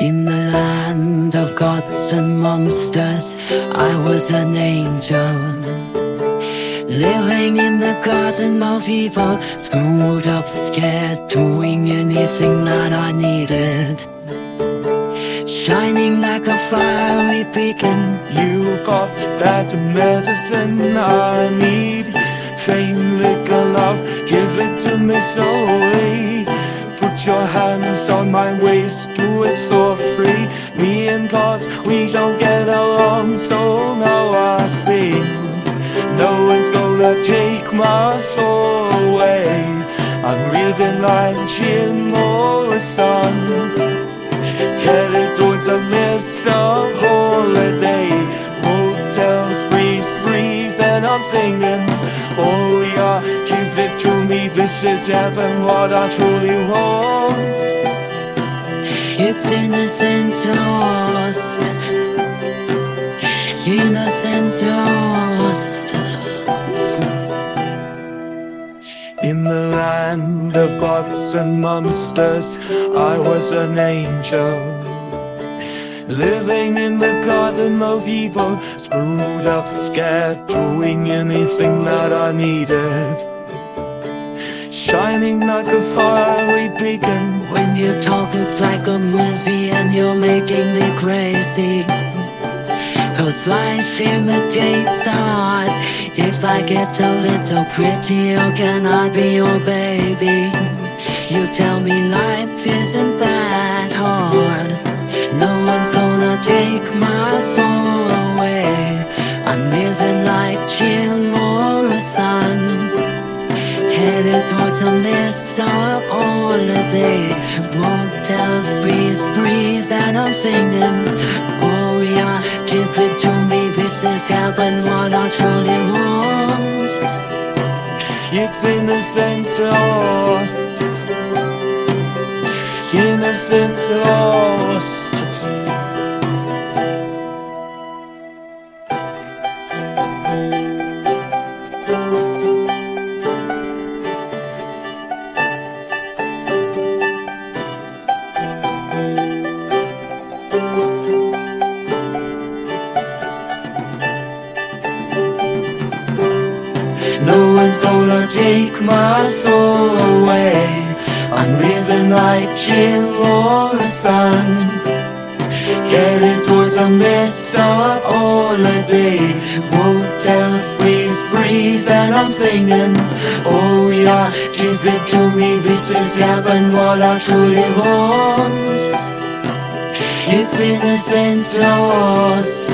In the land of gods and monsters, I was an angel. Living in the garden of evil, screwed up, scared, doing anything that I needed. Shining like a fiery beacon. You got that medicine I need. Fame, liquor, love, give it to me slowly. Your hands on my waist, do it so free. Me and God, we don't get along, so now I sing. No one's gonna take my soul away. I'm living like Jim Morrison. Headed towards a mist of holiday. Hotels, breeze, breeze, and I'm singing. It to me. This is heaven, what I truly want. It's innocence lost. Innocence lost. In the land of gods and monsters, I was an angel. Living in the garden of evil, screwed up, scared, doing anything that I needed. Shining like a fiery beacon. When you talk, it's like a movie and you're making me crazy. Cause life imitates art. If I get a little prettier, can I be your baby? You tell me life isn't that hard. No one's gonna take my soul away. I'm living like Morrison. Headed towards a mist of holiday. Motel breeze, breeze, and I'm singing. Oh yeah, just to me. This is heaven, what I truly want. It's innocence lost. Innocence lost. My soul away. Living like Jim Morrison. Headed towards a mist of holiday. Motel freeze, breeze, and I'm singing. Oh yeah, give it to me. This is heaven, what I truly want. It's innocence lost.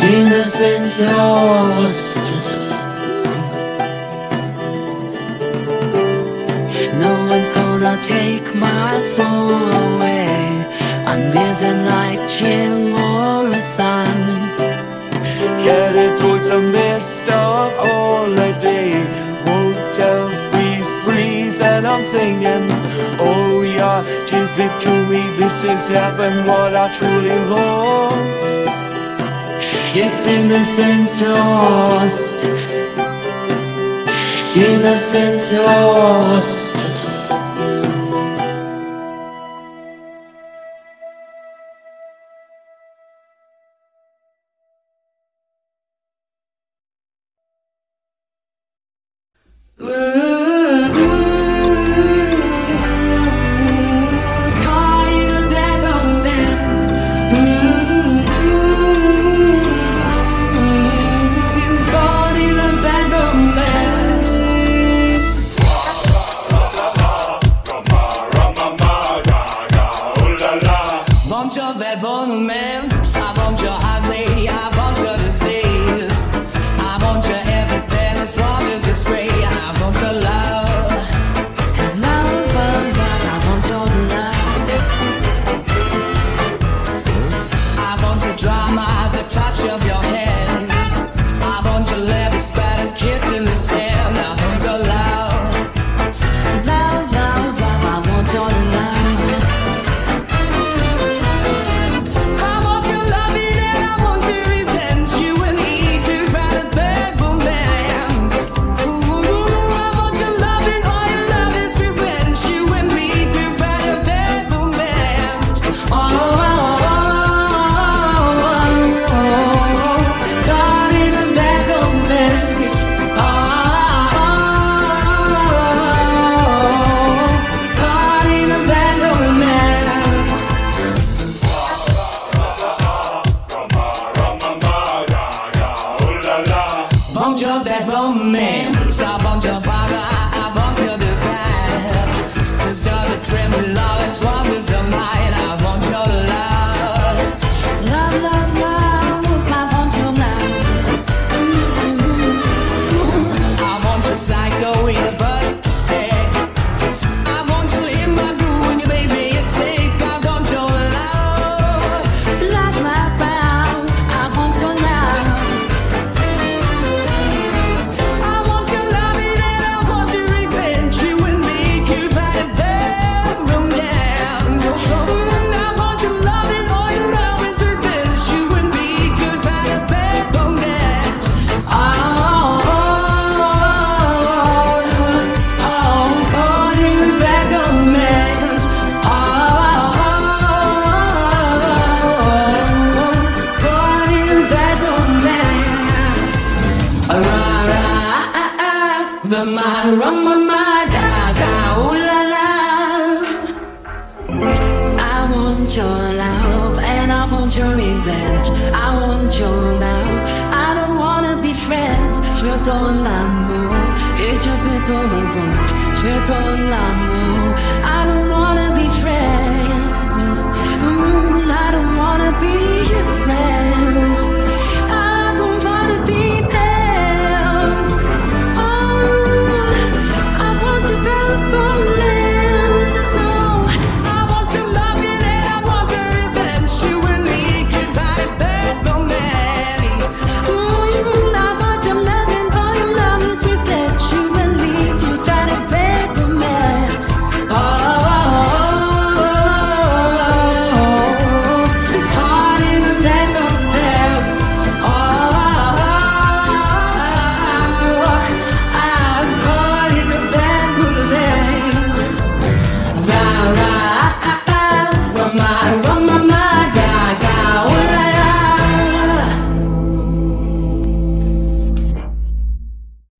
Innocence lost. Take my soul away. I'm living like Jim Morrison. Headed towards a mist of holiday. Hotel freeze, breeze, and I'm singing. Oh yeah, just it to me. This is heaven, what I truly want. It's innocence lost. Innocence lost. Love and I want your revenge. I want your love. I don't wanna be friends. Je donne l'amour et je peux te revendre. Je donne l'amour. I don't wanna be friends. Mm, I